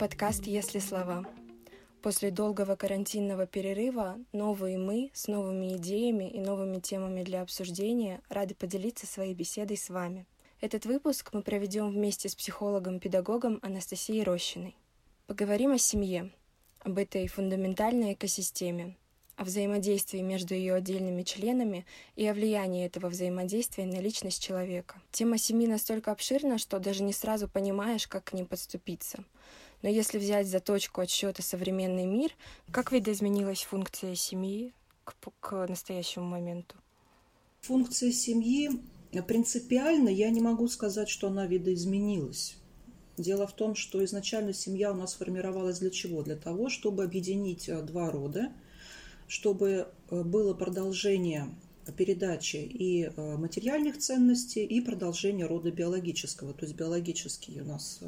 подкаст «Если слова». После долгого карантинного перерыва новые мы с новыми идеями и новыми темами для обсуждения рады поделиться своей беседой с вами. Этот выпуск мы проведем вместе с психологом-педагогом Анастасией Рощиной. Поговорим о семье, об этой фундаментальной экосистеме, о взаимодействии между ее отдельными членами и о влиянии этого взаимодействия на личность человека. Тема семьи настолько обширна, что даже не сразу понимаешь, как к ним подступиться. Но если взять за точку отсчета современный мир, как видоизменилась функция семьи к, к настоящему моменту? Функция семьи принципиально я не могу сказать, что она видоизменилась. Дело в том, что изначально семья у нас формировалась для чего? Для того, чтобы объединить э, два рода – чтобы э, было продолжение передачи и э, материальных ценностей, и продолжение рода биологического. То есть биологический у нас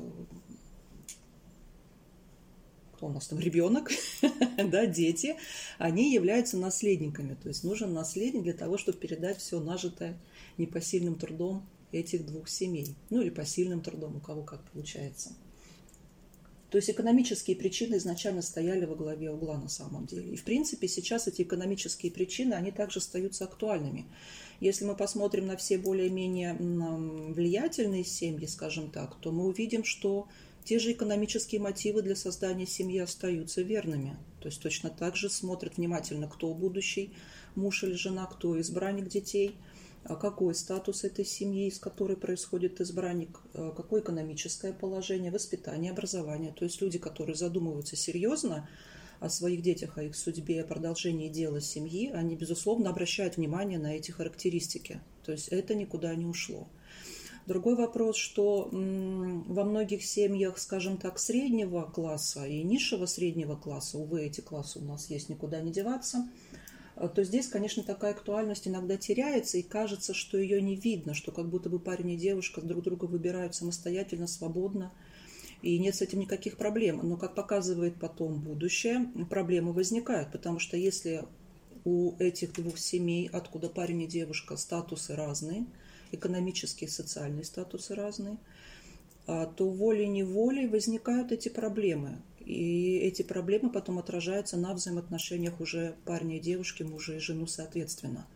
кто у нас там ребенок, да, дети, они являются наследниками. То есть нужен наследник для того, чтобы передать все нажитое непосильным трудом этих двух семей. Ну или посильным трудом, у кого как получается. То есть экономические причины изначально стояли во главе угла на самом деле. И в принципе сейчас эти экономические причины, они также остаются актуальными. Если мы посмотрим на все более-менее влиятельные семьи, скажем так, то мы увидим, что те же экономические мотивы для создания семьи остаются верными. То есть точно так же смотрят внимательно, кто будущий муж или жена, кто избранник детей – а какой статус этой семьи, из которой происходит избранник, а какое экономическое положение, воспитание, образование. То есть люди, которые задумываются серьезно о своих детях, о их судьбе, о продолжении дела семьи, они, безусловно, обращают внимание на эти характеристики. То есть это никуда не ушло. Другой вопрос, что во многих семьях, скажем так, среднего класса и низшего среднего класса, увы, эти классы у нас есть, никуда не деваться – Э, то здесь, конечно, такая актуальность иногда теряется, и кажется, что ее не видно, что как будто бы парень и девушка друг друга выбирают самостоятельно, свободно, и нет с этим никаких проблем. Но, как показывает потом будущее, проблемы возникают, потому что если у этих двух семей, откуда парень и девушка, статусы разные, экономические социальные статусы разные, а, то волей-неволей возникают эти проблемы. И эти проблемы потом отражаются на взаимоотношениях уже парня и девушки, мужа и жену соответственно.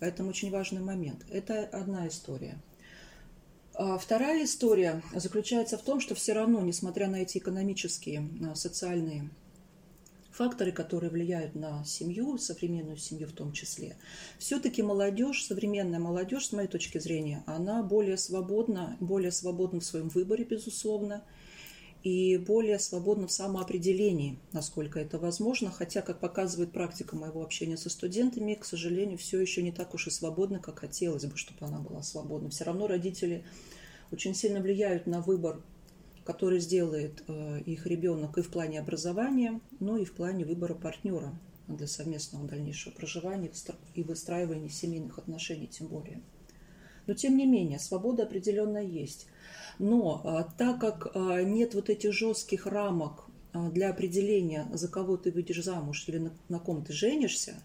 Поэтому очень важный момент. Это одна история. А вторая история заключается в том, что все равно, несмотря на эти экономические, а, социальные факторы, которые влияют на семью, современную семью в том числе, все-таки молодежь, современная молодежь, с моей точки зрения, она более свободна, более свободна в своем выборе, безусловно, и более свободно в самоопределении, насколько это возможно. Хотя, как показывает практика моего общения со студентами, к сожалению, все еще не так уж и свободно, как хотелось бы, чтобы она была свободна. Все равно родители очень сильно влияют на выбор, который сделает э, их ребенок и в плане образования, но и в плане выбора партнера для совместного дальнейшего проживания и выстраивания семейных отношений тем более. Но тем не менее, свобода определенно есть. Но а, так как а, нет вот этих жестких рамок для определения, за кого ты выйдешь замуж или на, на ком ты женишься,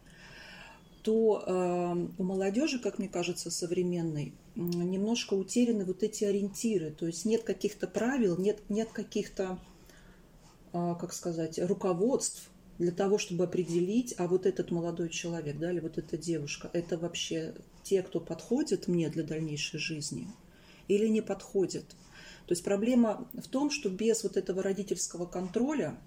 то у молодежи, как мне кажется, современной, немножко утеряны вот эти ориентиры. То есть нет каких-то правил, нет, нет каких-то, как сказать, руководств для того, чтобы определить, а вот этот молодой человек, да, или вот эта девушка, это вообще те, кто подходит мне для дальнейшей жизни – или не подходит. То есть проблема в том, что без вот этого родительского контроля,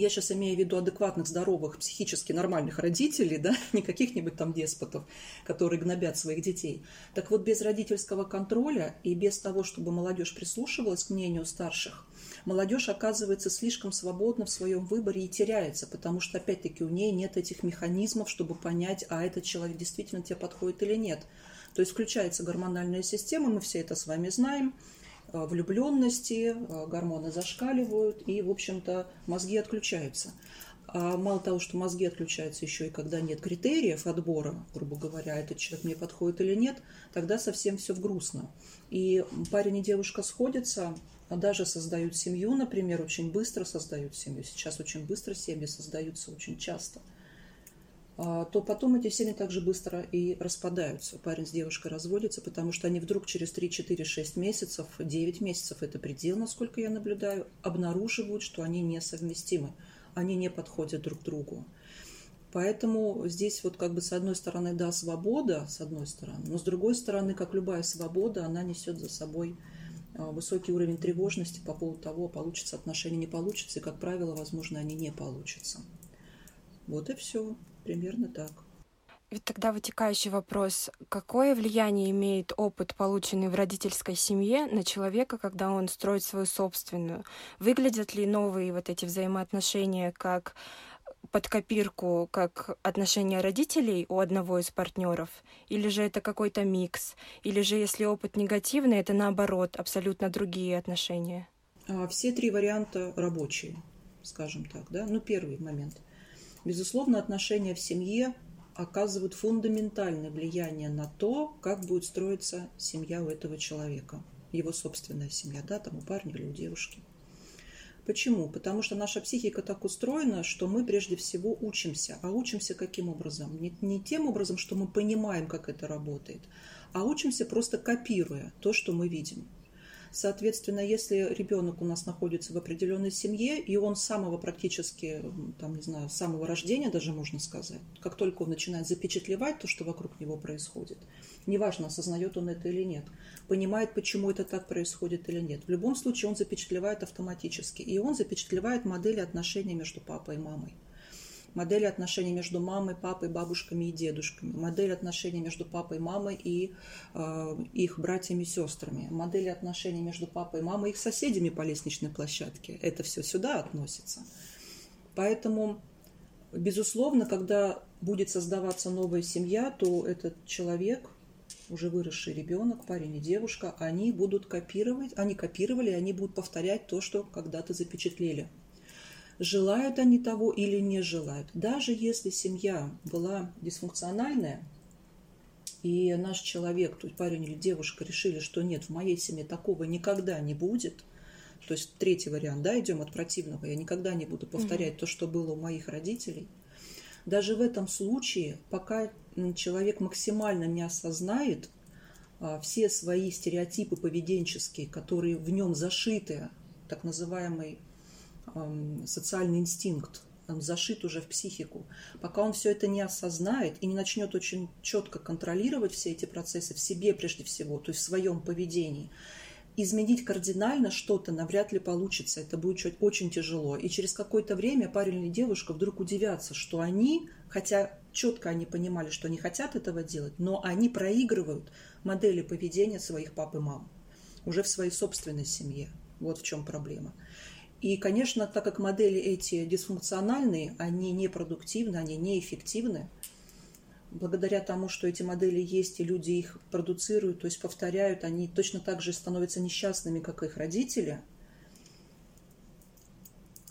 я сейчас имею в виду адекватных, здоровых, психически нормальных родителей, да, не каких-нибудь там деспотов, которые гнобят своих детей. Так вот, без родительского контроля и без того, чтобы молодежь прислушивалась к мнению старших, молодежь оказывается слишком свободна в своем выборе и теряется, потому что, опять-таки, у нее нет этих механизмов, чтобы понять, а этот человек действительно тебе подходит или нет. То есть включается гормональная система, мы все это с вами знаем, влюбленности, э, гормоны зашкаливают, и, в общем-то, мозги отключаются. А мало того, что мозги отключаются еще и когда нет критериев отбора, грубо говоря, этот человек мне подходит или нет, тогда совсем все грустно. И парень и девушка сходятся, даже создают семью, например, очень быстро создают семью. Сейчас очень быстро семьи создаются очень часто – то потом эти семьи также быстро и распадаются. Парень с девушкой разводятся, потому что они вдруг через 3, 4, 6 месяцев, 9 месяцев, это предел, насколько я наблюдаю, обнаруживают, что они несовместимы, они не подходят друг другу. Поэтому здесь вот как бы с одной стороны, да, свобода, с одной стороны, но с другой стороны, как любая свобода, она несет за собой а, высокий уровень тревожности по поводу того, получится отношения, не получится, и, как правило, возможно, они не получатся. Вот и все. Примерно так. И тогда вытекающий вопрос, какое влияние имеет опыт, полученный в родительской семье, на человека, когда он строит свою собственную? Выглядят ли новые вот эти взаимоотношения как под копирку, как отношения родителей у одного из партнеров, или же это какой-то микс, или же если опыт негативный, это наоборот, абсолютно другие отношения? А, все три варианта рабочие, скажем так, да. Ну, первый момент – Безусловно, отношения в семье оказывают фундаментальное влияние на то, как будет строиться семья у этого человека, его собственная семья, да, там у парня или у девушки. Почему? Потому что наша психика так устроена, что мы прежде всего учимся. А учимся каким образом? Не, не тем образом, что мы понимаем, как это работает, а учимся просто копируя то, что мы видим. Соответственно, если ребенок у нас находится в определенной семье, и он с самого практически, там, не знаю, с самого рождения даже можно сказать, как только он начинает запечатлевать то, что вокруг него происходит, неважно, осознает он это или нет, понимает, почему это так происходит или нет, в любом случае он запечатлевает автоматически, и он запечатлевает модели отношений между папой и мамой модель отношений между мамой, папой, бабушками и дедушками, модель отношений между папой, мамой и э, их братьями и сестрами, модель отношений между папой, мамой и их соседями по лестничной площадке. Это все сюда относится. Поэтому, безусловно, когда будет создаваться новая семья, то этот человек, уже выросший ребенок, парень и девушка, они будут копировать, они копировали, они будут повторять то, что когда-то запечатлели желают они того или не желают. Даже если семья была дисфункциональная, и наш человек, то есть парень или девушка, решили, что нет, в моей семье такого никогда не будет, то есть третий вариант, да, идем от противного, я никогда не буду повторять mm-hmm. то, что было у моих родителей. Даже в этом случае, пока человек максимально не осознает а, все свои стереотипы поведенческие, которые в нем зашиты, так называемый социальный инстинкт, он зашит уже в психику. Пока он все это не осознает и не начнет очень четко контролировать все эти процессы в себе прежде всего, то есть в своем поведении, изменить кардинально что-то навряд ли получится. Это будет очень тяжело. И через какое-то время парень или девушка вдруг удивятся, что они, хотя четко они понимали, что они хотят этого делать, но они проигрывают модели поведения своих пап и мам уже в своей собственной семье. Вот в чем проблема. И, конечно, так как модели эти дисфункциональные, они непродуктивны, они неэффективны, благодаря тому, что эти модели есть, и люди их продуцируют, то есть повторяют, они точно так же становятся несчастными, как их родители,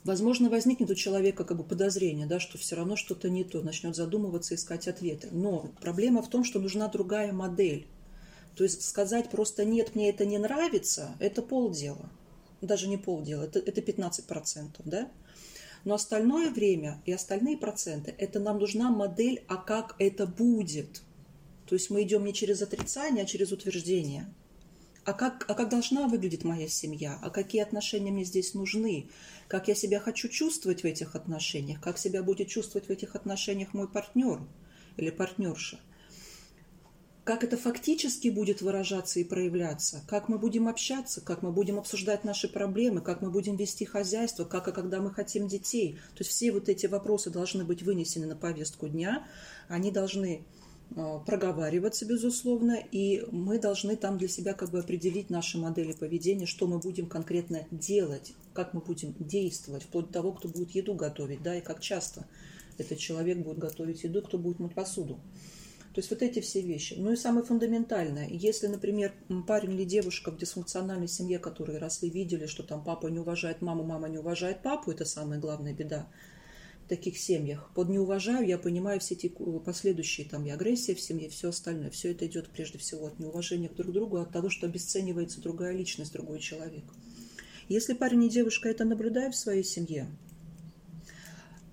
возможно, возникнет у человека как бы подозрение, да, что все равно что-то не то, начнет задумываться, искать ответы. Но проблема в том, что нужна другая модель. То есть сказать просто «нет, мне это не нравится» – это полдела даже не полдела, это, это 15%, да? Но остальное время и остальные проценты, это нам нужна модель, а как это будет. То есть мы идем не через отрицание, а через утверждение. А как, а как должна выглядеть моя семья? А какие отношения мне здесь нужны? Как я себя хочу чувствовать в этих отношениях? Как себя будет чувствовать в этих отношениях мой партнер или партнерша? Как это фактически будет выражаться и проявляться, как мы будем общаться, как мы будем обсуждать наши проблемы, как мы будем вести хозяйство, как и когда мы хотим детей. То есть все вот эти вопросы должны быть вынесены на повестку дня, они должны э, проговариваться, безусловно, и мы должны там для себя как бы определить наши модели поведения, что мы будем конкретно делать, как мы будем действовать, вплоть до того, кто будет еду готовить, да, и как часто этот человек будет готовить еду, кто будет мыть посуду. То есть вот эти все вещи. Ну и самое фундаментальное, если, например, парень или девушка в дисфункциональной семье, которые росли, видели, что там папа не уважает маму, мама не уважает папу, это самая главная беда в таких семьях. Под «не уважаю» я понимаю все эти последующие, там и агрессия в семье, все остальное. Все это идет прежде всего от неуважения к друг другу, от того, что обесценивается другая личность, другой человек. Если парень и девушка это наблюдают в своей семье,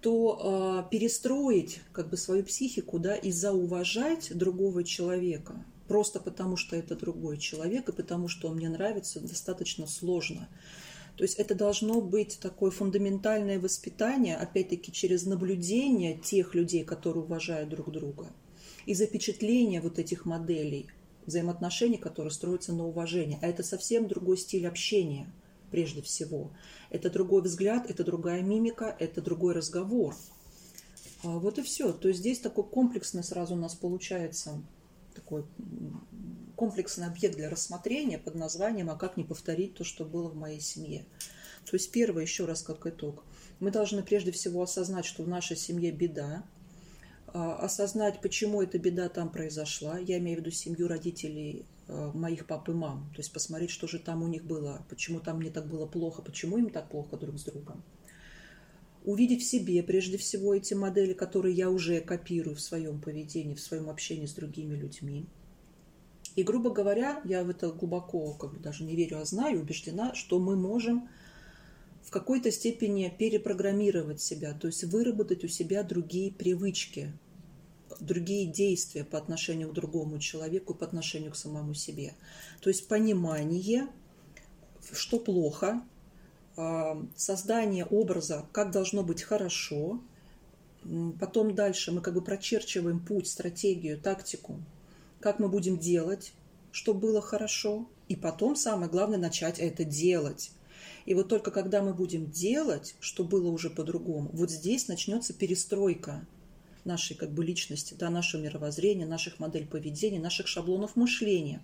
то э, перестроить как бы свою психику, да, и зауважать другого человека просто потому, что это другой человек и потому, что он мне нравится, достаточно сложно. То есть это должно быть такое фундаментальное воспитание, опять-таки через наблюдение тех людей, которые уважают друг друга, и запечатление вот этих моделей взаимоотношений, которые строятся на уважении. А это совсем другой стиль общения, прежде всего. Это другой взгляд, это другая мимика, это другой разговор. А вот и все. То есть здесь такой комплексный сразу у нас получается такой комплексный объект для рассмотрения под названием «А как не повторить то, что было в моей семье?». То есть первое, еще раз как итог, мы должны прежде всего осознать, что в нашей семье беда, осознать, почему эта беда там произошла. Я имею в виду семью родителей а, моих пап и мам. То есть посмотреть, что же там у них было, почему там мне так было плохо, почему им так плохо друг с другом. Увидеть в себе прежде всего эти модели, которые я уже копирую в своем поведении, в своем общении с другими людьми. И, грубо говоря, я в это глубоко как бы даже не верю, а знаю, убеждена, что мы можем в какой-то степени перепрограммировать себя, то есть выработать у себя другие привычки, другие действия по отношению к другому человеку, по отношению к самому себе. То есть понимание, что плохо, а, создание образа, как должно быть хорошо, потом дальше мы как бы прочерчиваем путь, стратегию, тактику, как мы будем делать, чтобы было хорошо, и потом самое главное начать это делать. И вот только когда мы будем делать, что было уже по-другому, вот здесь начнется перестройка нашей как бы личности, да, нашего мировоззрения, наших моделей поведения, наших шаблонов мышления.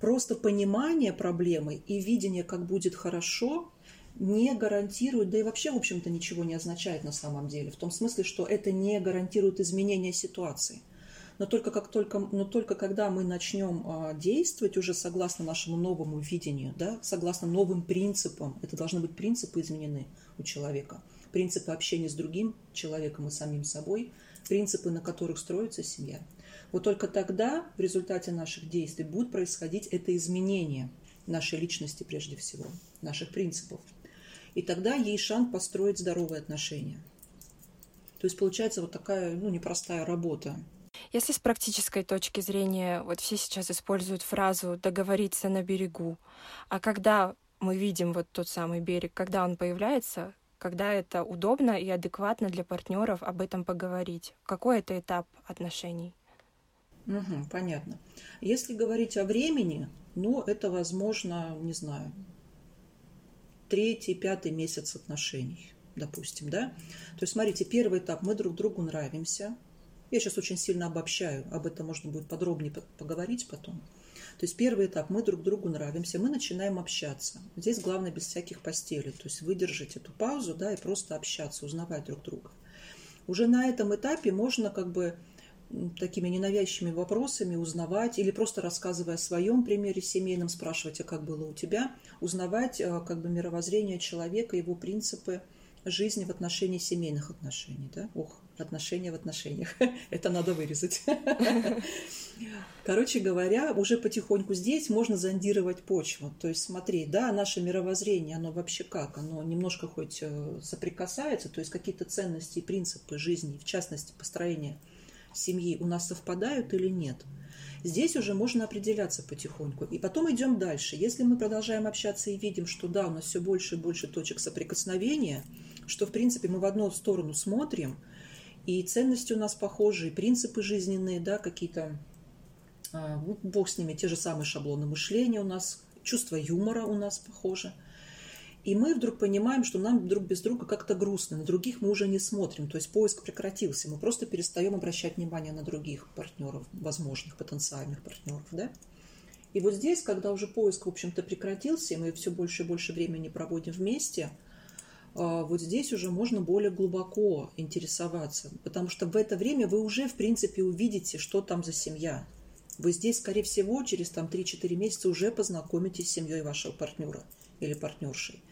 Просто понимание проблемы и видение, как будет хорошо, не гарантирует, да и вообще, в общем-то, ничего не означает на самом деле. В том смысле, что это не гарантирует изменения ситуации но только, как только, но только когда мы начнем а, действовать уже согласно нашему новому видению, да, согласно новым принципам, это должны быть принципы изменены у человека, принципы общения с другим человеком и самим собой, принципы, на которых строится семья. Вот только тогда в результате наших действий будет происходить это изменение нашей личности прежде всего, наших принципов. И тогда ей шанс построить здоровые отношения. То есть получается вот такая ну, непростая работа если с практической точки зрения, вот все сейчас используют фразу «договориться на берегу», а когда мы видим вот тот самый берег, когда он появляется, когда это удобно и адекватно для партнеров об этом поговорить? Какой это этап отношений? Угу, понятно. Если говорить о времени, ну, это, возможно, не знаю, третий, пятый месяц отношений, допустим, да? То есть, смотрите, первый этап, мы друг другу нравимся, я сейчас очень сильно обобщаю, об этом можно будет подробнее поговорить потом. То есть первый этап, мы друг другу нравимся, мы начинаем общаться. Здесь главное без всяких постелей, то есть выдержать эту паузу, да, и просто общаться, узнавать друг друга. Уже на этом этапе можно как бы такими ненавязчивыми вопросами узнавать или просто рассказывая о своем примере семейном, спрашивать, а как было у тебя, узнавать э, как бы мировоззрение человека, его принципы жизни в отношении семейных отношений. Да? Ох, отношения в отношениях. Это надо вырезать. Короче говоря, уже потихоньку здесь можно зондировать почву. То есть смотри, да, наше мировоззрение, оно вообще как? Оно немножко хоть э, соприкасается, то есть какие-то ценности и принципы жизни, в частности, построения семьи у нас совпадают или нет. Здесь уже можно определяться потихоньку. И потом идем дальше. Если мы продолжаем общаться и видим, что да, у нас все больше и больше точек соприкосновения, что в принципе мы в одну сторону смотрим – и ценности у нас похожие, принципы жизненные, да, какие-то, а, ну, бог с ними, те же самые шаблоны мышления у нас, чувство юмора у нас похоже. И мы вдруг понимаем, что нам друг без друга как-то грустно, на других мы уже не смотрим, то есть поиск прекратился, мы просто перестаем обращать внимание на других партнеров, возможных потенциальных партнеров, да? И вот здесь, когда уже поиск, в общем-то, прекратился, и мы все больше и больше времени проводим вместе – вот здесь уже можно более глубоко интересоваться, потому что в это время вы уже, в принципе, увидите, что там за семья. Вы здесь, скорее всего, через там, 3-4 месяца уже познакомитесь с семьей вашего партнера или партнершей.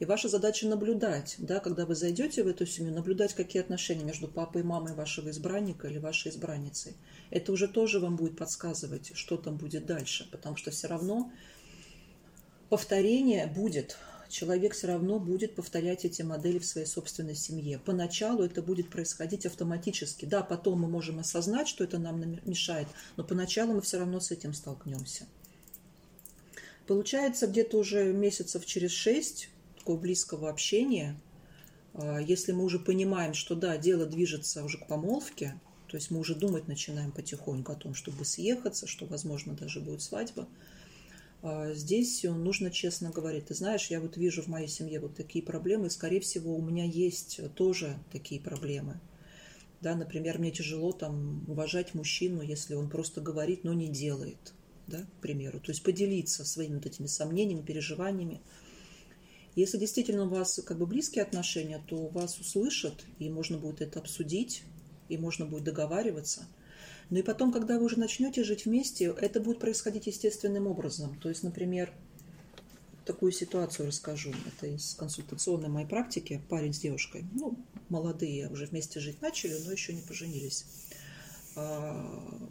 И ваша задача наблюдать, да, когда вы зайдете в эту семью, наблюдать, какие отношения между папой и мамой вашего избранника или вашей избранницы. Это уже тоже вам будет подсказывать, что там будет дальше, потому что все равно повторение будет человек все равно будет повторять эти модели в своей собственной семье. Поначалу это будет происходить автоматически. Да, потом мы можем осознать, что это нам мешает, но поначалу мы все равно с этим столкнемся. Получается, где-то уже месяцев через шесть такого близкого общения, а, если мы уже понимаем, что да, дело движется уже к помолвке, то есть мы уже думать начинаем потихоньку о том, чтобы съехаться, что, возможно, даже будет свадьба – здесь нужно честно говорить, ты знаешь, я вот вижу в моей семье вот такие проблемы, скорее всего, у меня есть тоже такие проблемы. Да, например, мне тяжело там уважать мужчину, если он просто говорит, но не делает, да, к примеру. То есть поделиться своими вот этими сомнениями, переживаниями. Если действительно у вас как бы близкие отношения, то вас услышат, и можно будет это обсудить, и можно будет договариваться – ну и потом, когда вы уже начнете жить вместе, это будет происходить естественным образом. То есть, например, такую ситуацию расскажу. Это из консультационной моей практики. Парень с девушкой, ну, молодые, уже вместе жить начали, но еще не поженились. А,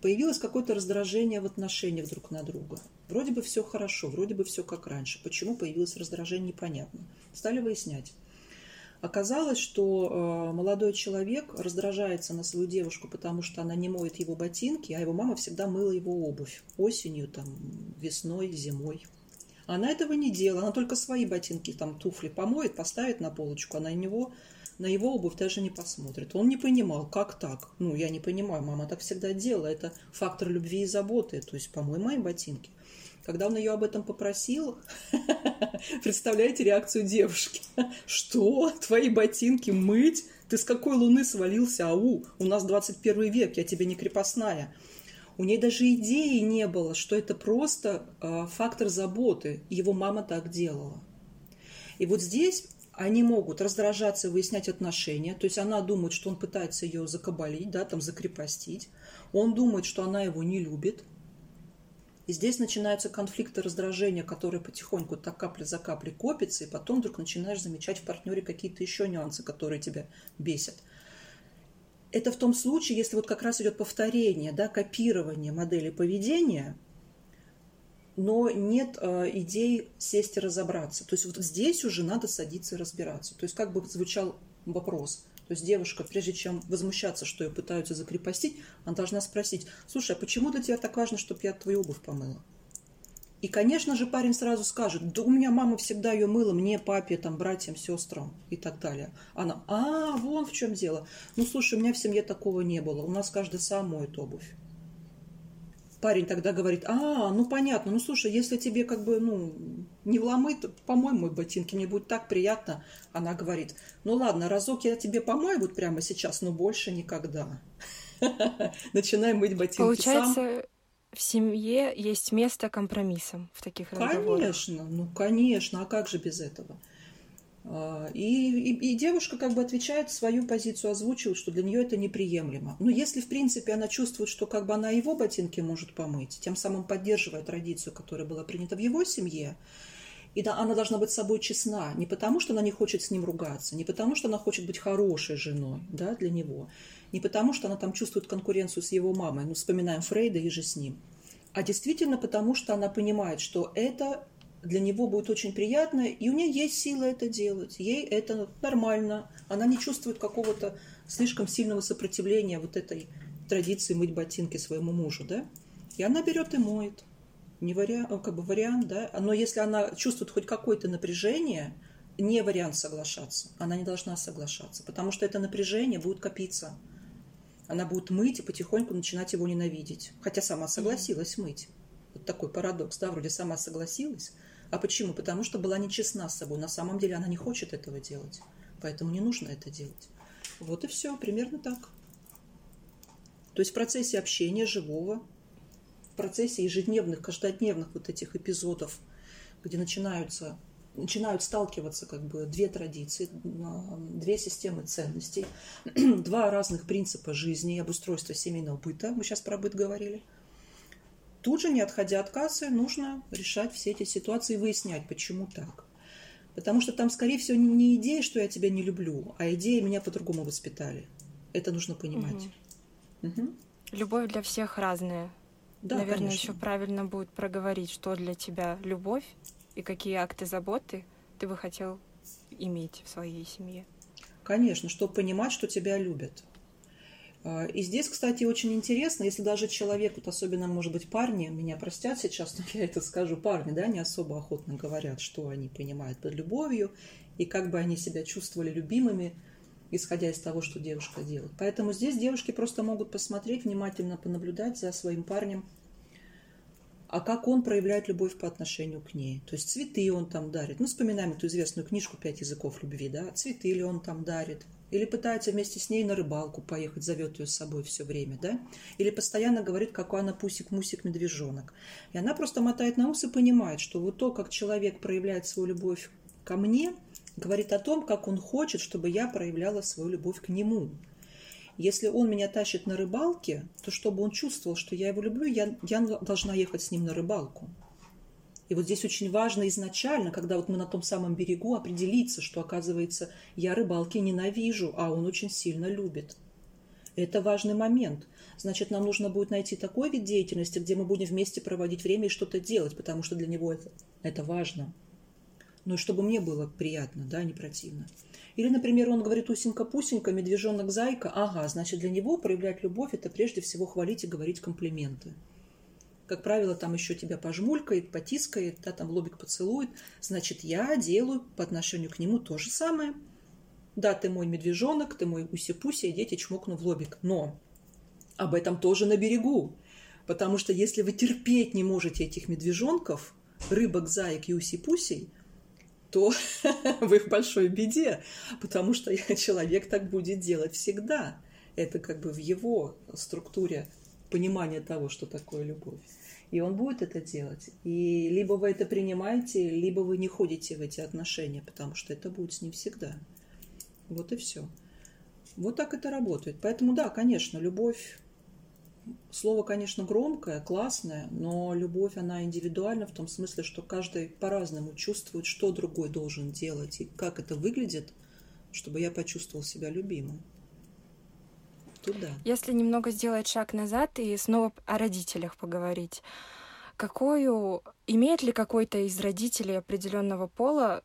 появилось какое-то раздражение в отношениях друг на друга. Вроде бы все хорошо, вроде бы все как раньше. Почему появилось раздражение, непонятно. Стали выяснять. Оказалось, что э, молодой человек раздражается на свою девушку, потому что она не моет его ботинки, а его мама всегда мыла его обувь осенью, там, весной, зимой. Она этого не делала, она только свои ботинки, там, туфли помоет, поставит на полочку, а на него, на его обувь даже не посмотрит. Он не понимал, как так? Ну, я не понимаю, мама так всегда делала, это фактор любви и заботы, то есть помой мои ботинки. Когда он ее об этом попросил, представляете реакцию девушки? Что? Твои ботинки мыть? Ты с какой луны свалился? Ау, у нас 21 век, я тебе не крепостная. У ней даже идеи не было, что это просто э, фактор заботы. Его мама так делала. И вот здесь они могут раздражаться, выяснять отношения. То есть она думает, что он пытается ее закабалить, да, там закрепостить. Он думает, что она его не любит. И здесь начинаются конфликты раздражения, которые потихоньку так капля за каплей копятся, и потом вдруг начинаешь замечать в партнере какие-то еще нюансы, которые тебя бесят. Это в том случае, если вот как раз идет повторение, да, копирование модели поведения, но нет э, идей сесть и разобраться. То есть вот здесь уже надо садиться и разбираться. То есть как бы звучал вопрос – то есть девушка, прежде чем возмущаться, что ее пытаются закрепостить, она должна спросить, слушай, а почему для тебя так важно, чтобы я твою обувь помыла? И, конечно же, парень сразу скажет, да у меня мама всегда ее мыла, мне, папе, там, братьям, сестрам и так далее. Она, а, вон в чем дело. Ну, слушай, у меня в семье такого не было. У нас каждый сам моет обувь парень тогда говорит, а, ну понятно, ну слушай, если тебе как бы, ну, не вломы, то помой мой ботинки, мне будет так приятно. Она говорит, ну ладно, разок я тебе помою вот прямо сейчас, но больше никогда. Начинаем мыть ботинки Получается, в семье есть место компромиссам в таких разговорах. Конечно, ну конечно, а как же без этого? А, и, и, и девушка как бы отвечает свою позицию, озвучивает, что для нее это неприемлемо. Но если, в принципе, она чувствует, что как бы она его ботинки может помыть, тем самым поддерживая традицию, которая была принята в его семье, и да, она должна быть собой честна, не потому, что она не хочет с ним ругаться, не потому, что она хочет быть хорошей женой да, для него, не потому, что она там чувствует конкуренцию с его мамой, ну, вспоминаем Фрейда и же с ним, а действительно потому, что она понимает, что это для него будет очень приятно, и у нее есть сила это делать, ей это нормально, она не чувствует какого-то слишком сильного сопротивления вот этой традиции мыть ботинки своему мужу, да, и она берет и моет. Не вариант, как бы вариант, да, но если она чувствует хоть какое-то напряжение, не вариант соглашаться, она не должна соглашаться, потому что это напряжение будет копиться. Она будет мыть и потихоньку начинать его ненавидеть, хотя сама согласилась мыть. Вот такой парадокс, да, вроде сама согласилась, а почему? Потому что была нечестна с собой. На самом деле она не хочет этого делать. Поэтому не нужно это делать. Вот и все, примерно так. То есть в процессе общения живого, в процессе ежедневных, каждодневных вот этих эпизодов, где начинаются, начинают сталкиваться как бы две традиции, две системы ценностей, два разных принципа жизни и обустройства семейного быта. Мы сейчас про быт говорили – тут же, не отходя от кассы, нужно решать все эти ситуации и выяснять, почему так. Потому что там, скорее всего, не идея, что я тебя не люблю, а идея меня по-другому воспитали. Это нужно понимать. Угу. Угу. Любовь для всех разная. Да, Наверное, конечно. еще правильно будет проговорить, что для тебя любовь, и какие акты заботы ты бы хотел иметь в своей семье? Конечно, чтобы понимать, что тебя любят. А, и здесь, кстати, очень интересно, если даже человек, вот особенно, может быть, парни, меня простят сейчас, но я это скажу, парни, да, не особо охотно говорят, что они понимают под любовью, и как бы они себя чувствовали любимыми, исходя из того, что девушка делает. Поэтому здесь девушки просто могут посмотреть, внимательно понаблюдать за своим парнем, а как он проявляет любовь по отношению к ней. То есть цветы он там дарит. Ну, вспоминаем эту известную книжку «Пять языков любви», да, цветы ли он там дарит, или пытается вместе с ней на рыбалку поехать, зовет ее с собой все время, да? Или постоянно говорит, какой она пусик-мусик-медвежонок. И она просто мотает на ус и понимает, что вот то, как человек проявляет свою любовь ко мне, говорит о том, как он хочет, чтобы я проявляла свою любовь к нему. Если он меня тащит на рыбалке, то чтобы он чувствовал, что я его люблю, я, я должна ехать с ним на рыбалку. И вот здесь очень важно изначально, когда вот мы на том самом берегу, определиться, что, оказывается, я рыбалки ненавижу, а он очень сильно любит. Это важный момент. Значит, нам нужно будет найти такой вид деятельности, где мы будем вместе проводить время и что-то делать, потому что для него это, это важно. Ну и чтобы мне было приятно, да, не противно. Или, например, он говорит «усенька-пусенька», «медвежонок-зайка». Ага, значит, для него проявлять любовь – это прежде всего хвалить и говорить комплименты как правило, там еще тебя пожмулькает, потискает, да, там лобик поцелует, значит, я делаю по отношению к нему то же самое. Да, ты мой медвежонок, ты мой уси-пуси, и дети чмокну в лобик. Но об этом тоже на берегу. Потому что если вы терпеть не можете этих медвежонков, рыбок, заек и уси-пусей, то вы в большой беде, потому что человек так будет делать всегда. Это как бы в его структуре понимание того, что такое любовь. И он будет это делать. И либо вы это принимаете, либо вы не ходите в эти отношения, потому что это будет с ним всегда. Вот и все. Вот так это работает. Поэтому да, конечно, любовь Слово, конечно, громкое, классное, но любовь, она индивидуальна в том смысле, что каждый по-разному чувствует, что другой должен делать и как это выглядит, чтобы я почувствовал себя любимым туда. Если немного сделать шаг назад и снова о родителях поговорить, какую имеет ли какой-то из родителей определенного пола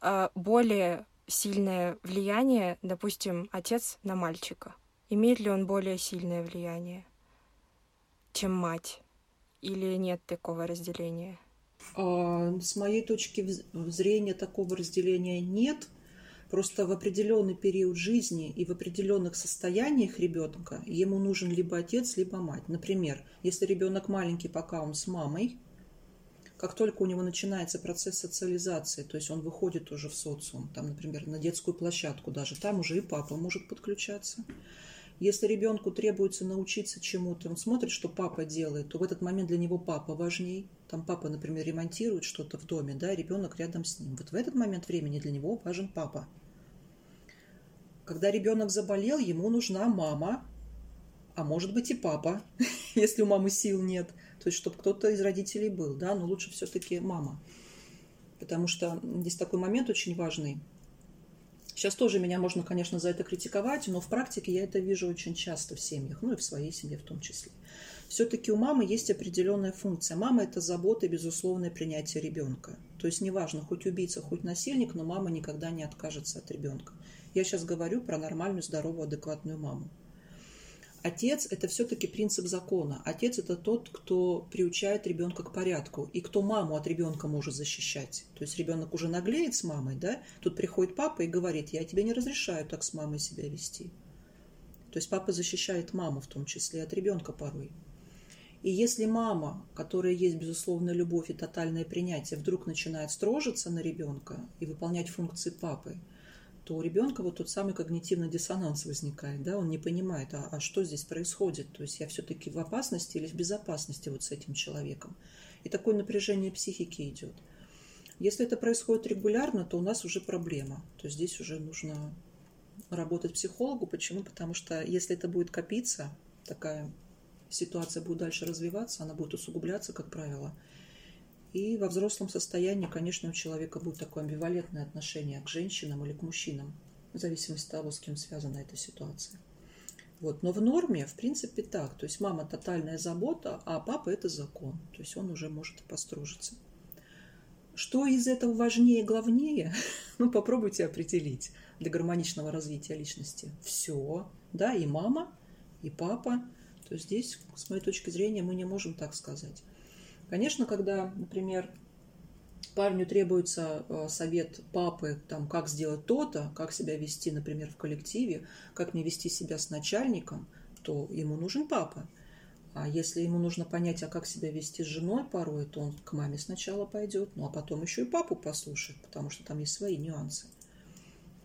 а, более сильное влияние, допустим, отец на мальчика? Имеет ли он более сильное влияние, чем мать? Или нет такого разделения? А, с моей точки зрения такого разделения нет. Просто в определенный период жизни и в определенных состояниях ребенка ему нужен либо отец, либо мать. Например, если ребенок маленький, пока он с мамой, как только у него начинается процесс социализации, то есть он выходит уже в социум, там, например, на детскую площадку даже, там уже и папа может подключаться. Если ребенку требуется научиться чему-то, он смотрит, что папа делает, то в этот момент для него папа важней. Там папа, например, ремонтирует что-то в доме, да, ребенок рядом с ним. Вот в этот момент времени для него важен папа. Когда ребенок заболел, ему нужна мама, а может быть и папа, если у мамы сил нет. То есть, чтобы кто-то из родителей был, да, но лучше все-таки мама. Потому что здесь такой момент очень важный. Сейчас тоже меня можно, конечно, за это критиковать, но в практике я это вижу очень часто в семьях, ну и в своей семье в том числе. Все-таки у мамы есть определенная функция. Мама – это забота и безусловное принятие ребенка. То есть неважно, хоть убийца, хоть насильник, но мама никогда не откажется от ребенка. Я сейчас говорю про нормальную, здоровую, адекватную маму. Отец – это все-таки принцип закона. Отец – это тот, кто приучает ребенка к порядку и кто маму от ребенка может защищать. То есть ребенок уже наглеет с мамой, да? Тут приходит папа и говорит, я тебе не разрешаю так с мамой себя вести. То есть папа защищает маму в том числе от ребенка порой. И если мама, которая есть безусловная любовь и тотальное принятие, вдруг начинает строжиться на ребенка и выполнять функции папы, то у ребенка вот тот самый когнитивный диссонанс возникает, да, он не понимает, а, а что здесь происходит, то есть я все-таки в опасности или в безопасности вот с этим человеком. И такое напряжение психики идет. Если это происходит регулярно, то у нас уже проблема. То есть здесь уже нужно работать психологу. Почему? Потому что если это будет копиться, такая ситуация будет дальше развиваться, она будет усугубляться, как правило – и во взрослом состоянии, конечно, у человека будет такое амбивалентное отношение к женщинам или к мужчинам, в зависимости от того, с кем связана эта ситуация. Вот. Но в норме, в принципе, так. То есть мама тотальная забота, а папа это закон. То есть он уже может постружиться. Что из этого важнее и главнее? Ну, попробуйте определить для гармоничного развития личности. Все, да, и мама, и папа. То есть здесь, с моей точки зрения, мы не можем так сказать. Конечно, когда, например, парню требуется э, совет папы, там, как сделать то-то, как себя вести, например, в коллективе, как мне вести себя с начальником, то ему нужен папа. А если ему нужно понять, а как себя вести с женой порой, то он к маме сначала пойдет, ну а потом еще и папу послушает, потому что там есть свои нюансы.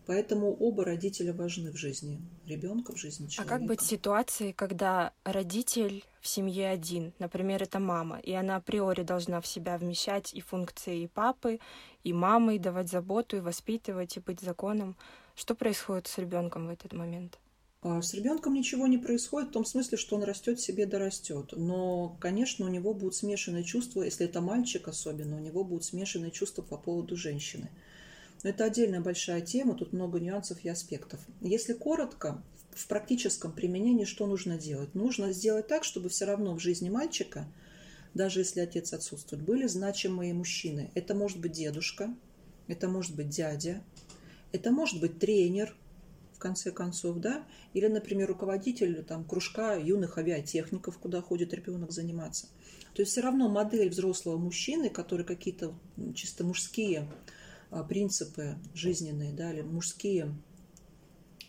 Поэтому оба родителя важны в жизни ребенка, в жизни человека. А как быть в ситуации, когда родитель в семье один, например, это мама, и она априори должна в себя вмещать и функции и папы, и мамы, и давать заботу, и воспитывать, и быть законом? Что происходит с ребенком в этот момент? А с ребенком ничего не происходит в том смысле, что он растет себе дорастет. Но, конечно, у него будут смешанные чувства, если это мальчик особенно, у него будут смешанные чувства по поводу женщины. Это отдельная большая тема, тут много нюансов и аспектов. Если коротко, в практическом применении что нужно делать? Нужно сделать так, чтобы все равно в жизни мальчика, даже если отец отсутствует, были значимые мужчины. Это может быть дедушка, это может быть дядя, это может быть тренер – конце концов, да, или, например, руководитель там, кружка юных авиатехников, куда ходит ребенок заниматься. То есть все равно модель взрослого мужчины, который какие-то чисто мужские принципы жизненные, да, или мужские а,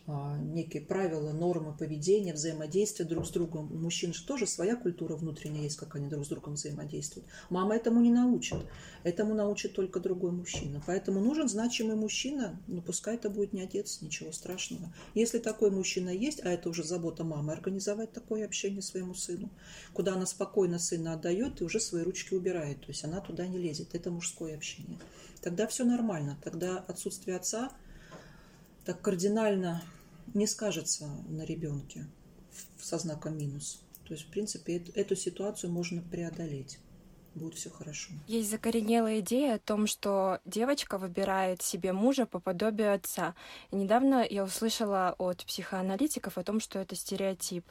некие правила, нормы поведения, взаимодействия друг с другом. У мужчин же тоже своя культура внутренняя есть, как они друг с другом взаимодействуют. Мама этому не научит. Этому научит только другой мужчина. Поэтому нужен значимый мужчина, но пускай это будет не отец, ничего страшного. Если такой мужчина есть, а это уже забота мамы, организовать такое общение своему сыну, куда она спокойно сына отдает и уже свои ручки убирает. То есть она туда не лезет. Это мужское общение. Тогда все нормально. Тогда отсутствие отца так кардинально не скажется на ребенке со знаком минус. То есть, в принципе, эту ситуацию можно преодолеть. Будет все хорошо. Есть закоренелая идея о том, что девочка выбирает себе мужа по подобию отца. И недавно я услышала от психоаналитиков о том, что это стереотип.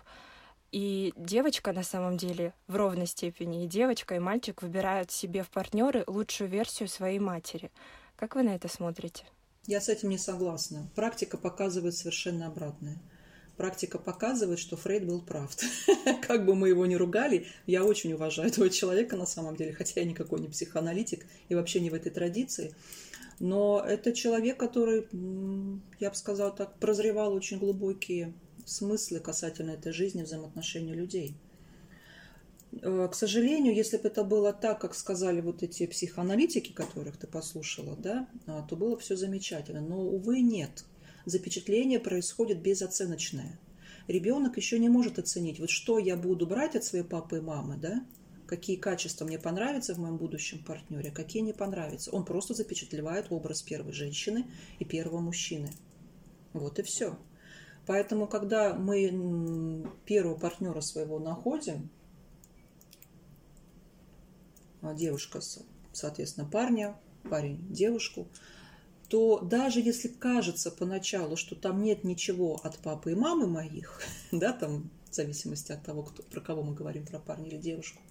И девочка на самом деле в ровной степени, и девочка, и мальчик выбирают себе в партнеры лучшую версию своей матери. Как вы на это смотрите? Я с этим не согласна. Практика показывает совершенно обратное. Практика показывает, что Фрейд был прав. как бы мы его ни ругали, я очень уважаю этого человека на самом деле, хотя я никакой не психоаналитик и вообще не в этой традиции. Но это человек, который, я бы сказала так, прозревал очень глубокие смыслы касательно этой жизни, взаимоотношений людей. Э, к сожалению, если бы это было так, как сказали вот эти психоаналитики, которых ты послушала, да, а, то было все замечательно. Но, увы, нет. Запечатление происходит безоценочное. Ребенок еще не может оценить, вот что я буду брать от своей папы и мамы, да, какие качества мне понравятся в моем будущем партнере, какие не понравятся. Он просто запечатлевает образ первой женщины и первого мужчины. Вот и все. Поэтому, когда мы первого партнера своего находим, а, девушка, соответственно, парня, парень девушку, то даже если кажется поначалу, что там нет ничего от папы и мамы моих, да, там в зависимости от того, кто, про кого мы говорим, про парня или девушку,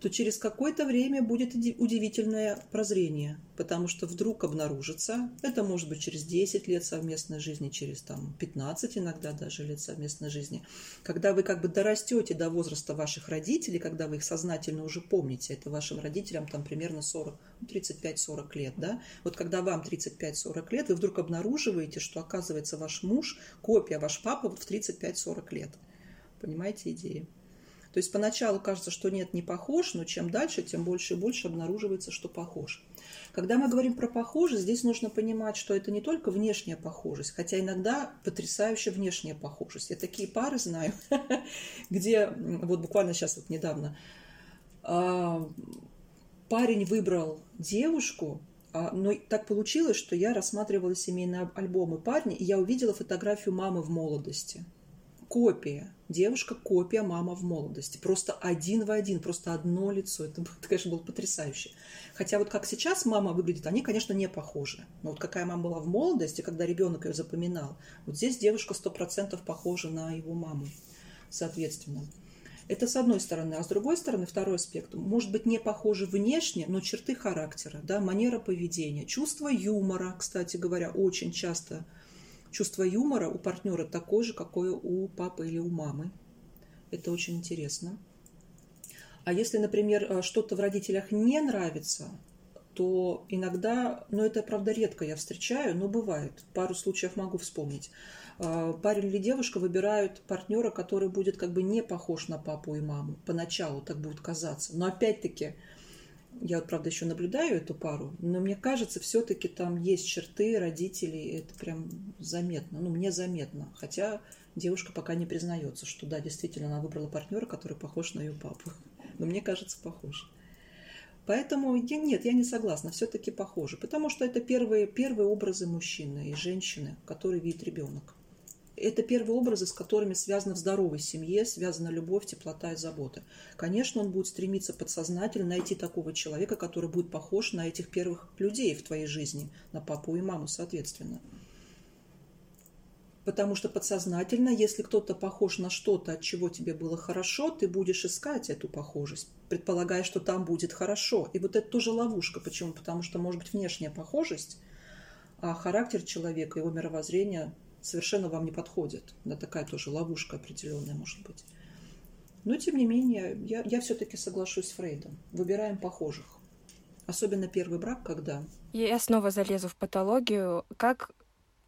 то через какое-то время будет удивительное прозрение, потому что вдруг обнаружится, это может быть через 10 лет совместной жизни, через там, 15 иногда даже лет совместной жизни, когда вы как бы дорастете до возраста ваших родителей, когда вы их сознательно уже помните, это вашим родителям там примерно 40, 35-40 ну, лет, да, вот когда вам 35-40 лет, вы вдруг обнаруживаете, что оказывается ваш муж, копия, ваш папа в 35-40 лет. Понимаете идею? То есть поначалу кажется, что нет, не похож, но чем дальше, тем больше и больше обнаруживается, что похож. Когда мы говорим про похожесть, здесь нужно понимать, что это не только внешняя похожесть, хотя иногда потрясающая внешняя похожесть. Я такие пары знаю, где вот буквально сейчас вот недавно а, парень выбрал девушку, а, но так получилось, что я рассматривала семейные альбомы парня, и я увидела фотографию мамы в молодости – копия. Девушка копия мама в молодости. Просто один в один, просто одно лицо. Это, это, конечно, было потрясающе. Хотя вот как сейчас мама выглядит, они, конечно, не похожи. Но вот какая мама была в молодости, когда ребенок ее запоминал, вот здесь девушка сто процентов похожа на его маму, соответственно. Это с одной стороны. А с другой стороны, второй аспект. Может быть, не похожи внешне, но черты характера, да, манера поведения, чувство юмора, кстати говоря, очень часто чувство юмора у партнера такое же, какое у папы или у мамы. Это очень интересно. А если, например, э, что-то в родителях не нравится, то иногда, но это, правда, редко я встречаю, но бывает. Пару случаев могу вспомнить. Э, парень или девушка выбирают партнера, который будет как бы не похож на папу и маму. Поначалу так будет казаться. Но опять-таки, я вот, правда, еще наблюдаю эту пару, но мне кажется, все-таки там есть черты родителей, это прям заметно, ну, мне заметно. Хотя девушка пока не признается, что да, действительно, она выбрала партнера, который похож на ее папу. Но мне кажется, похож. Поэтому я, нет, я не согласна, все-таки похоже. Потому что это первые, первые образы мужчины и женщины, которые видит ребенок. Это первые образы, с которыми связана в здоровой семье, связана любовь, теплота и забота. Конечно, он будет стремиться подсознательно найти такого человека, который будет похож на этих первых людей в твоей жизни, на папу и маму, соответственно. Потому что подсознательно, если кто-то похож на что-то, от чего тебе было хорошо, ты будешь искать эту похожесть, предполагая, что там будет хорошо. И вот это тоже ловушка. Почему? Потому что может быть внешняя похожесть, а характер человека, его мировоззрение совершенно вам не подходит. Да, такая тоже ловушка определенная может быть. Но, тем не менее, я, я все-таки соглашусь с Фрейдом. Выбираем похожих. Особенно первый брак, когда... Я снова залезу в патологию. Как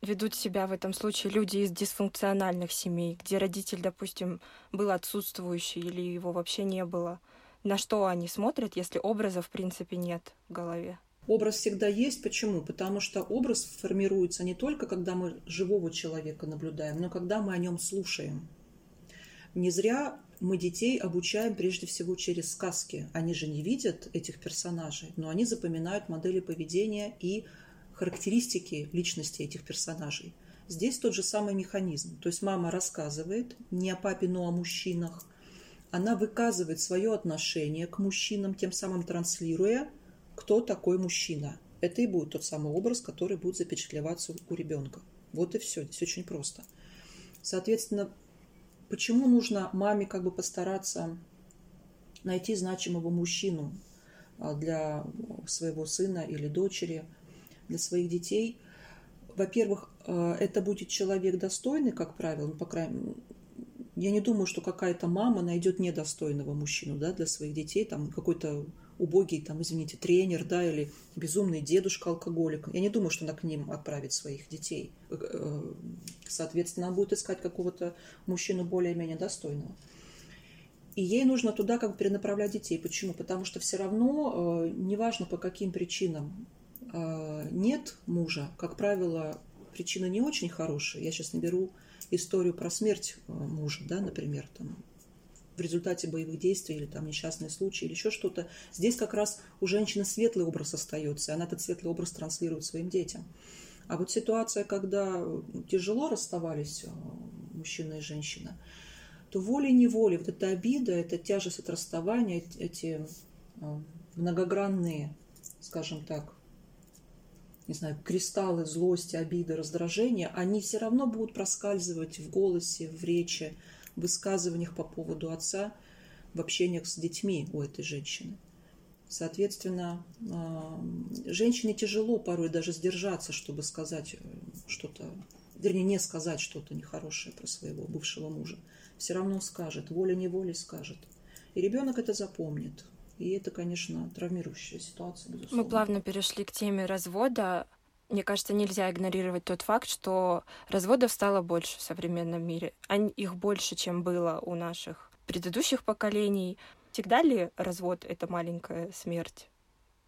ведут себя в этом случае люди из дисфункциональных семей, где родитель, допустим, был отсутствующий или его вообще не было? На что они смотрят, если образа в принципе нет в голове? Образ всегда есть. Почему? Потому что образ формируется не только, когда мы живого человека наблюдаем, но когда мы о нем слушаем. Не зря мы детей обучаем прежде всего через сказки. Они же не видят этих персонажей, но они запоминают модели поведения и характеристики личности этих персонажей. Здесь тот же самый механизм. То есть мама рассказывает не о папе, но о мужчинах. Она выказывает свое отношение к мужчинам, тем самым транслируя, кто такой мужчина. Это и будет тот самый образ, который будет запечатлеваться у ребенка. Вот и все. Здесь очень просто. Соответственно, почему нужно маме как бы постараться найти значимого мужчину а, для своего сына или дочери – для своих детей. Во-первых, э, это будет человек достойный, как правило, ну, по крайней я не думаю, что какая-то мама найдет недостойного мужчину да, для своих детей, там какой-то убогий, там, извините, тренер, да, или безумный дедушка-алкоголик. Я не думаю, что она к ним отправит своих детей. Э, э, соответственно, она будет искать какого-то мужчину более-менее достойного. И ей нужно туда как бы перенаправлять детей. Почему? Потому что все равно, неважно по каким причинам, нет мужа, как правило, причина не очень хорошая. Я сейчас наберу историю про смерть мужа, да, например, там, в результате боевых действий или там несчастный случай или еще что-то. Здесь как раз у женщины светлый образ остается, и она этот светлый образ транслирует своим детям. А вот ситуация, когда тяжело расставались а, мужчина и женщина, то волей-неволей вот эта обида, эта тяжесть от расставания, эти многогранные, скажем так, не знаю, кристаллы злости, обиды, раздражения, они все равно будут проскальзывать в голосе, в речи, высказываниях по поводу отца, в общениях с детьми у этой женщины. Соответственно, а, женщине тяжело порой даже сдержаться, чтобы сказать э, что-то, вернее, не сказать что-то нехорошее про своего бывшего мужа. Все равно скажет, волей-неволей скажет. И ребенок это запомнит. И это, конечно, травмирующая ситуация, безусловно. Мы плавно перешли к теме развода. Мне кажется, нельзя игнорировать тот факт, что разводов стало больше в современном мире. Они, их больше, чем было у наших предыдущих поколений. Всегда ли развод — это маленькая смерть?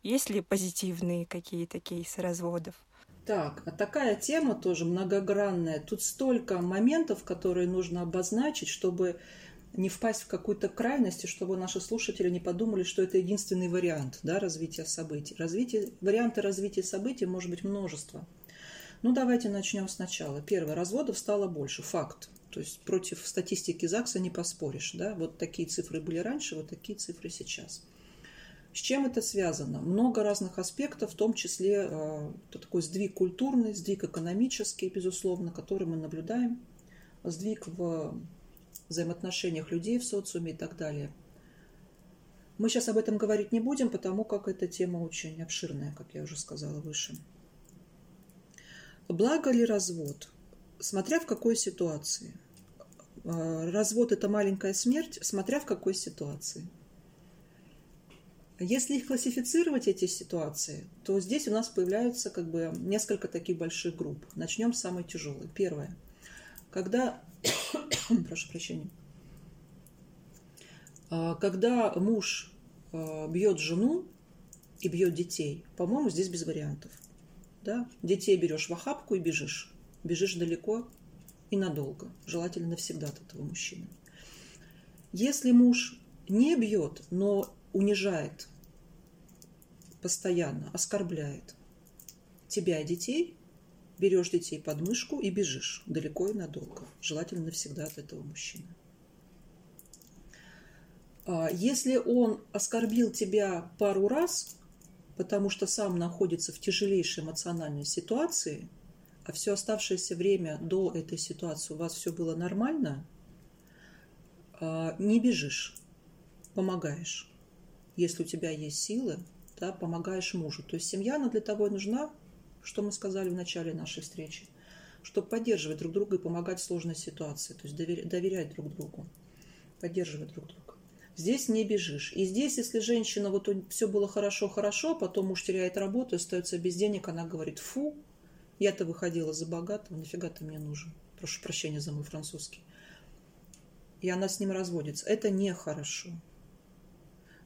Есть ли позитивные какие-то кейсы разводов? Так, а такая тема тоже многогранная. Тут столько моментов, которые нужно обозначить, чтобы не впасть в какую-то крайность, чтобы наши слушатели не подумали, что это единственный вариант да, развития событий. Развитие, варианты развития событий может быть множество. Ну, давайте начнем сначала. Первое. Разводов стало больше. Факт. То есть против статистики ЗАГСа не поспоришь. Да? Вот такие цифры были раньше, вот такие цифры сейчас. С чем это связано? Много разных аспектов, в том числе э, такой сдвиг культурный, сдвиг экономический, безусловно, который мы наблюдаем, сдвиг в взаимоотношениях людей в социуме и так далее. Мы сейчас об этом говорить не будем, потому как эта тема очень обширная, как я уже сказала выше. Благо ли развод? Смотря в какой ситуации. А, развод – это маленькая смерть, смотря в какой ситуации. Если их классифицировать, эти ситуации, то здесь у нас появляются как бы несколько таких больших групп. Начнем с самой тяжелой. Первое. Когда, прошу прощения, а, когда муж а, бьет жену и бьет детей, по-моему, здесь без вариантов. Да? Детей берешь в охапку и бежишь. Бежишь далеко и надолго. Желательно навсегда от этого мужчины. Если муж не бьет, но унижает постоянно, оскорбляет тебя и детей, берешь детей под мышку и бежишь далеко и надолго. Желательно навсегда от этого мужчины. А если он оскорбил тебя пару раз, потому что сам находится в тяжелейшей эмоциональной ситуации, а все оставшееся время до этой ситуации у вас все было нормально, а, не бежишь, помогаешь. Если у тебя есть силы, да, помогаешь мужу. То есть семья, она для того и нужна, что мы сказали в начале нашей встречи, чтобы поддерживать друг друга и помогать в сложной ситуации, то есть доверять друг другу, поддерживать друг друга. Здесь не бежишь. И здесь, если женщина, вот все было хорошо-хорошо, потом муж теряет работу, остается без денег, она говорит, фу, я-то выходила за богатого, нафига ты мне нужен? Прошу прощения за мой французский. И она с ним разводится. Это нехорошо.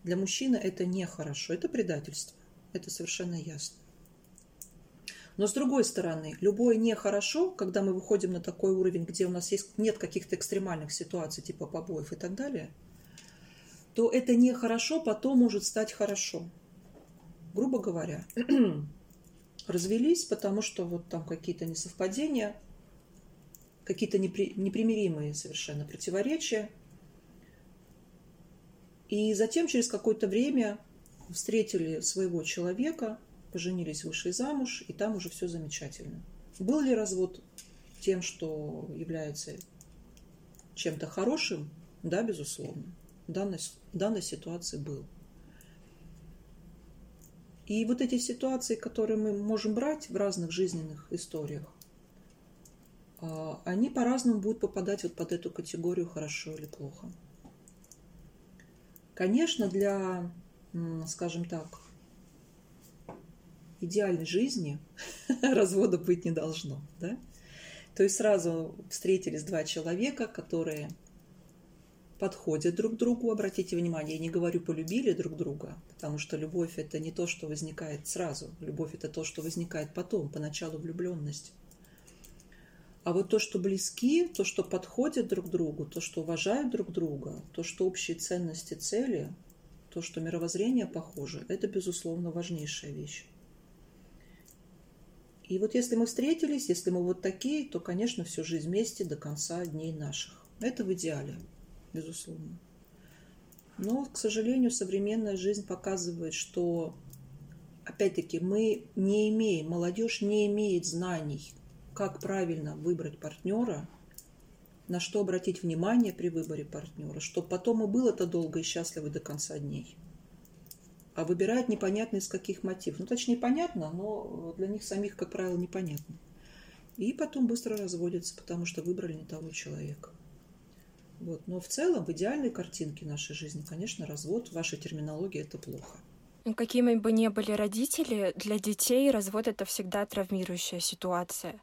Для мужчины это нехорошо. Это предательство. Это совершенно ясно. Но с другой стороны, любое нехорошо, когда мы выходим на такой уровень, где у нас есть, нет каких-то экстремальных ситуаций, типа побоев и так далее – то это нехорошо потом может стать хорошо. Грубо говоря, развелись, потому что вот там какие-то несовпадения, какие-то непри, непримиримые совершенно противоречия. И затем через какое-то время встретили своего человека, поженились, вышли замуж, и там уже все замечательно. Был ли развод тем, что является чем-то хорошим? Да, безусловно данной, данной ситуации был. И вот эти ситуации, которые мы можем брать в разных жизненных историях, а, они по-разному будут попадать вот под эту категорию хорошо или плохо. Конечно, для, скажем так, идеальной жизни развода быть не должно. Да? То есть сразу встретились два человека, которые подходят друг к другу. Обратите внимание, я не говорю полюбили друг друга, потому что любовь это не то, что возникает сразу. Любовь это то, что возникает потом, поначалу влюбленность. А вот то, что близки, то, что подходят друг другу, то, что уважают друг друга, то, что общие ценности, цели, то, что мировоззрение похоже, это, безусловно, важнейшая вещь. И вот если мы встретились, если мы вот такие, то, конечно, всю жизнь вместе до конца дней наших. Это в идеале безусловно. Но, к сожалению, современная жизнь показывает, что, опять-таки, мы не имеем, молодежь не имеет знаний, как правильно выбрать партнера, на что обратить внимание при выборе партнера, чтобы потом и был это долго и счастливо до конца дней. А выбирают непонятно из каких мотивов. Ну, точнее, понятно, но для них самих, как правило, непонятно. И потом быстро разводятся, потому что выбрали не того человека. Вот. Но в целом, в идеальной картинке нашей жизни, конечно, развод в вашей терминологии это плохо. Ну, какими бы ни были родители, для детей развод это всегда травмирующая ситуация.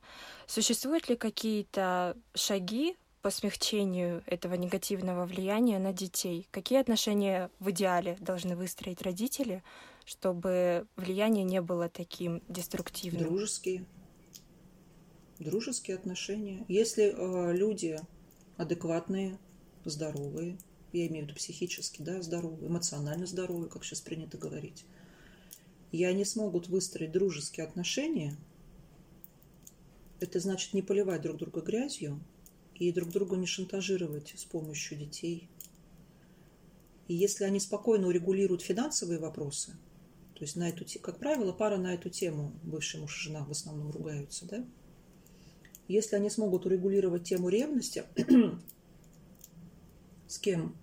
Существуют ли какие-то шаги по смягчению этого негативного влияния на детей? Какие отношения в идеале должны выстроить родители, чтобы влияние не было таким деструктивным? Дружеские. Дружеские отношения. Если э, люди адекватные, здоровые, я имею в виду психически, да, здоровые, эмоционально здоровые, как сейчас принято говорить, и они смогут выстроить дружеские отношения, это значит не поливать друг друга грязью и друг друга не шантажировать с помощью детей. И если они спокойно урегулируют финансовые вопросы, то есть на эту, как правило, пара на эту тему, бывший муж и жена в основном ругаются, да, если они смогут урегулировать тему ревности, с кем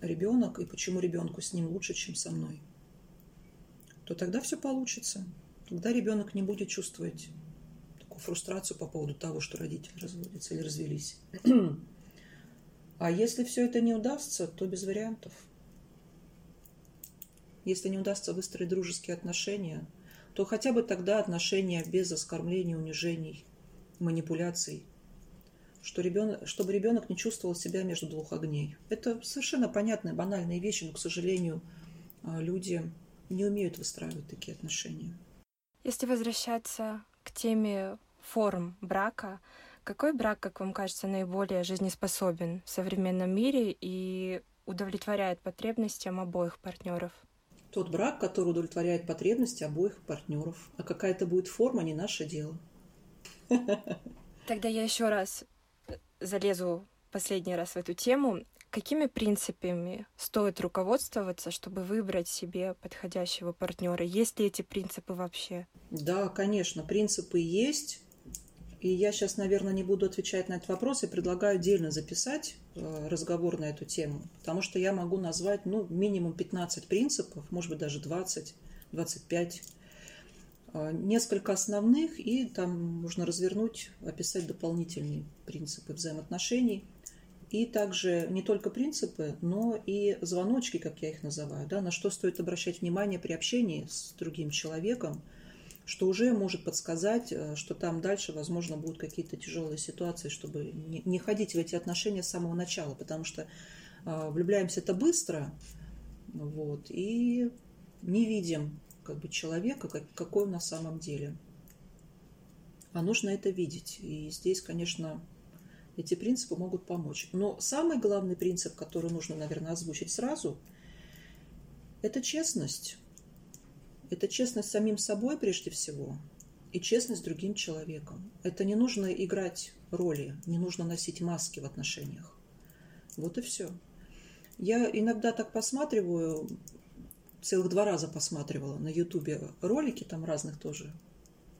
ребенок и почему ребенку с ним лучше, чем со мной, то тогда все получится. Тогда ребенок не будет чувствовать фрустрацию по поводу того, что родители разводятся или развелись. А если все это не удастся, то без вариантов. Если не удастся выстроить дружеские отношения, то хотя бы тогда отношения без оскорблений, унижений, манипуляций, что ребенок, чтобы ребенок не чувствовал себя между двух огней. Это совершенно понятные, банальные вещи, но, к сожалению, а, люди не умеют выстраивать такие отношения. Если возвращаться к теме форм брака, какой брак, как вам кажется, наиболее жизнеспособен в современном мире и удовлетворяет потребностям обоих партнеров? Тот брак, который удовлетворяет потребности обоих партнеров. А какая это будет форма, не наше дело. Тогда я еще раз залезу последний раз в эту тему. Какими принципами стоит руководствоваться, чтобы выбрать себе подходящего партнера? Есть ли эти принципы вообще? Да, конечно, принципы есть. И я сейчас, наверное, не буду отвечать на этот вопрос и предлагаю отдельно записать э, разговор на эту тему, потому что я могу назвать ну, минимум 15 принципов, может быть, даже 20, 25, э, несколько основных, и там можно развернуть, описать дополнительные принципы взаимоотношений. И также не только принципы, но и звоночки, как я их называю, да, на что стоит обращать внимание при общении с другим человеком – что уже может подсказать, э, что там дальше, возможно, будут какие-то тяжелые ситуации, чтобы не ходить в эти отношения с самого начала, потому что э, влюбляемся это быстро, вот, и не видим как бы человека, какой он на самом деле. А нужно это видеть. И здесь, конечно, эти принципы могут помочь. Но самый главный принцип, который нужно, наверное, озвучить сразу, это честность. Это честность самим собой прежде всего и честность другим человеком. Это не нужно играть роли, не нужно носить маски в отношениях. Вот и все. Я иногда так посматриваю, целых два раза посматривала на Ютубе ролики там разных тоже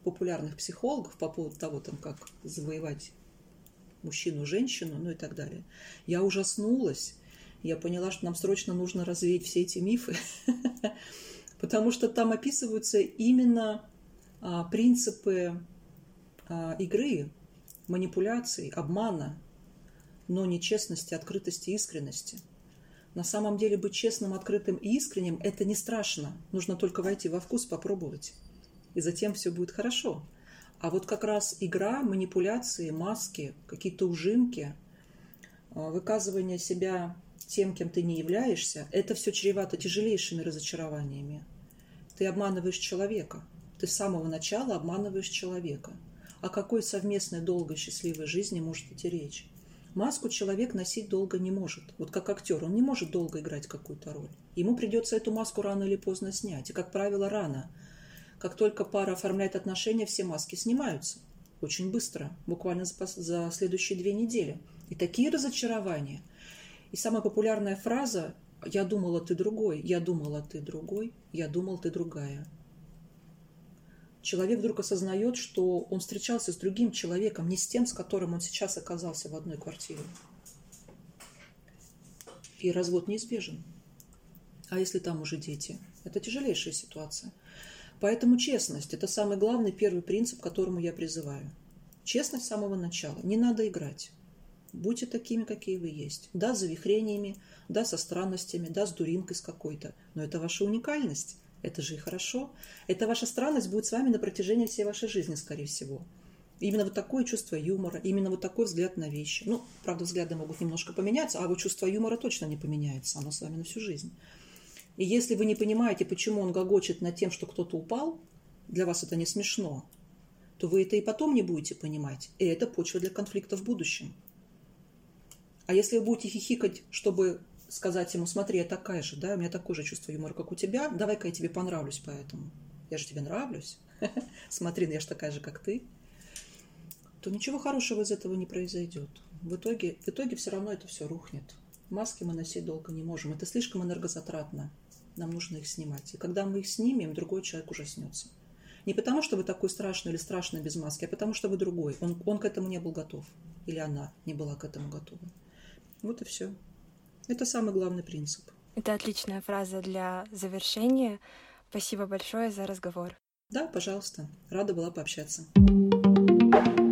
популярных психологов по поводу того, там, как завоевать мужчину, женщину, ну и так далее. Я ужаснулась. Я поняла, что нам срочно нужно развеять все эти мифы. потому что там описываются именно а, принципы а, игры, манипуляций, обмана, но не честности, открытости, искренности. На самом деле быть честным, открытым и искренним – это не страшно. Нужно только войти во вкус, попробовать. И затем все будет хорошо. А вот как раз игра, манипуляции, маски, какие-то ужимки, а, выказывание себя тем, кем ты не являешься, это все чревато тяжелейшими разочарованиями. Ты обманываешь человека. Ты с самого начала обманываешь человека. О какой совместной, долгой, счастливой жизни может идти речь? Маску человек носить долго не может. Вот как актер, он не может долго играть какую-то роль. Ему придется эту маску рано или поздно снять. И, как правило, рано. Как только пара оформляет отношения, все маски снимаются. Очень быстро, буквально за, за следующие две недели. И такие разочарования – и самая популярная фраза «Я думала, ты другой, я думала, ты другой, я думал, ты другая». Человек вдруг осознает, что он встречался с другим человеком, не с тем, с которым он сейчас оказался в одной квартире. И развод неизбежен. А если там уже дети? Это тяжелейшая ситуация. Поэтому честность – это самый главный первый принцип, к которому я призываю. Честность с самого начала. Не надо играть. Будьте такими, какие вы есть. Да, с завихрениями, да, со странностями, да, с дуринкой с какой-то. Но это ваша уникальность. Это же и хорошо. Эта ваша странность будет с вами на протяжении всей вашей жизни, скорее всего. Именно вот такое чувство юмора, именно вот такой взгляд на вещи. Ну, правда, взгляды могут немножко поменяться, а вот чувство юмора точно не поменяется. Оно с вами на всю жизнь. И если вы не понимаете, почему он гогочет над тем, что кто-то упал, для вас это не смешно, то вы это и потом не будете понимать. И это почва для конфликта в будущем. А если вы будете хихикать, чтобы сказать ему, смотри, я такая же, да, у меня такое же чувство юмора, как у тебя, давай-ка я тебе понравлюсь поэтому. Я же тебе нравлюсь. Смотри, ну я же такая же, как ты. То ничего хорошего из этого не произойдет. В итоге, в итоге все равно это все рухнет. Маски мы носить долго не можем. Это слишком энергозатратно. Нам нужно их снимать. И когда мы их снимем, другой человек ужаснется. Не потому, что вы такой страшный или страшный без маски, а потому, что вы другой. Он, он к этому не был готов. Или она не была к этому готова. Вот и все. Это самый главный принцип. Это отличная фраза для завершения. Спасибо большое за разговор. Да, пожалуйста. Рада была пообщаться. thank you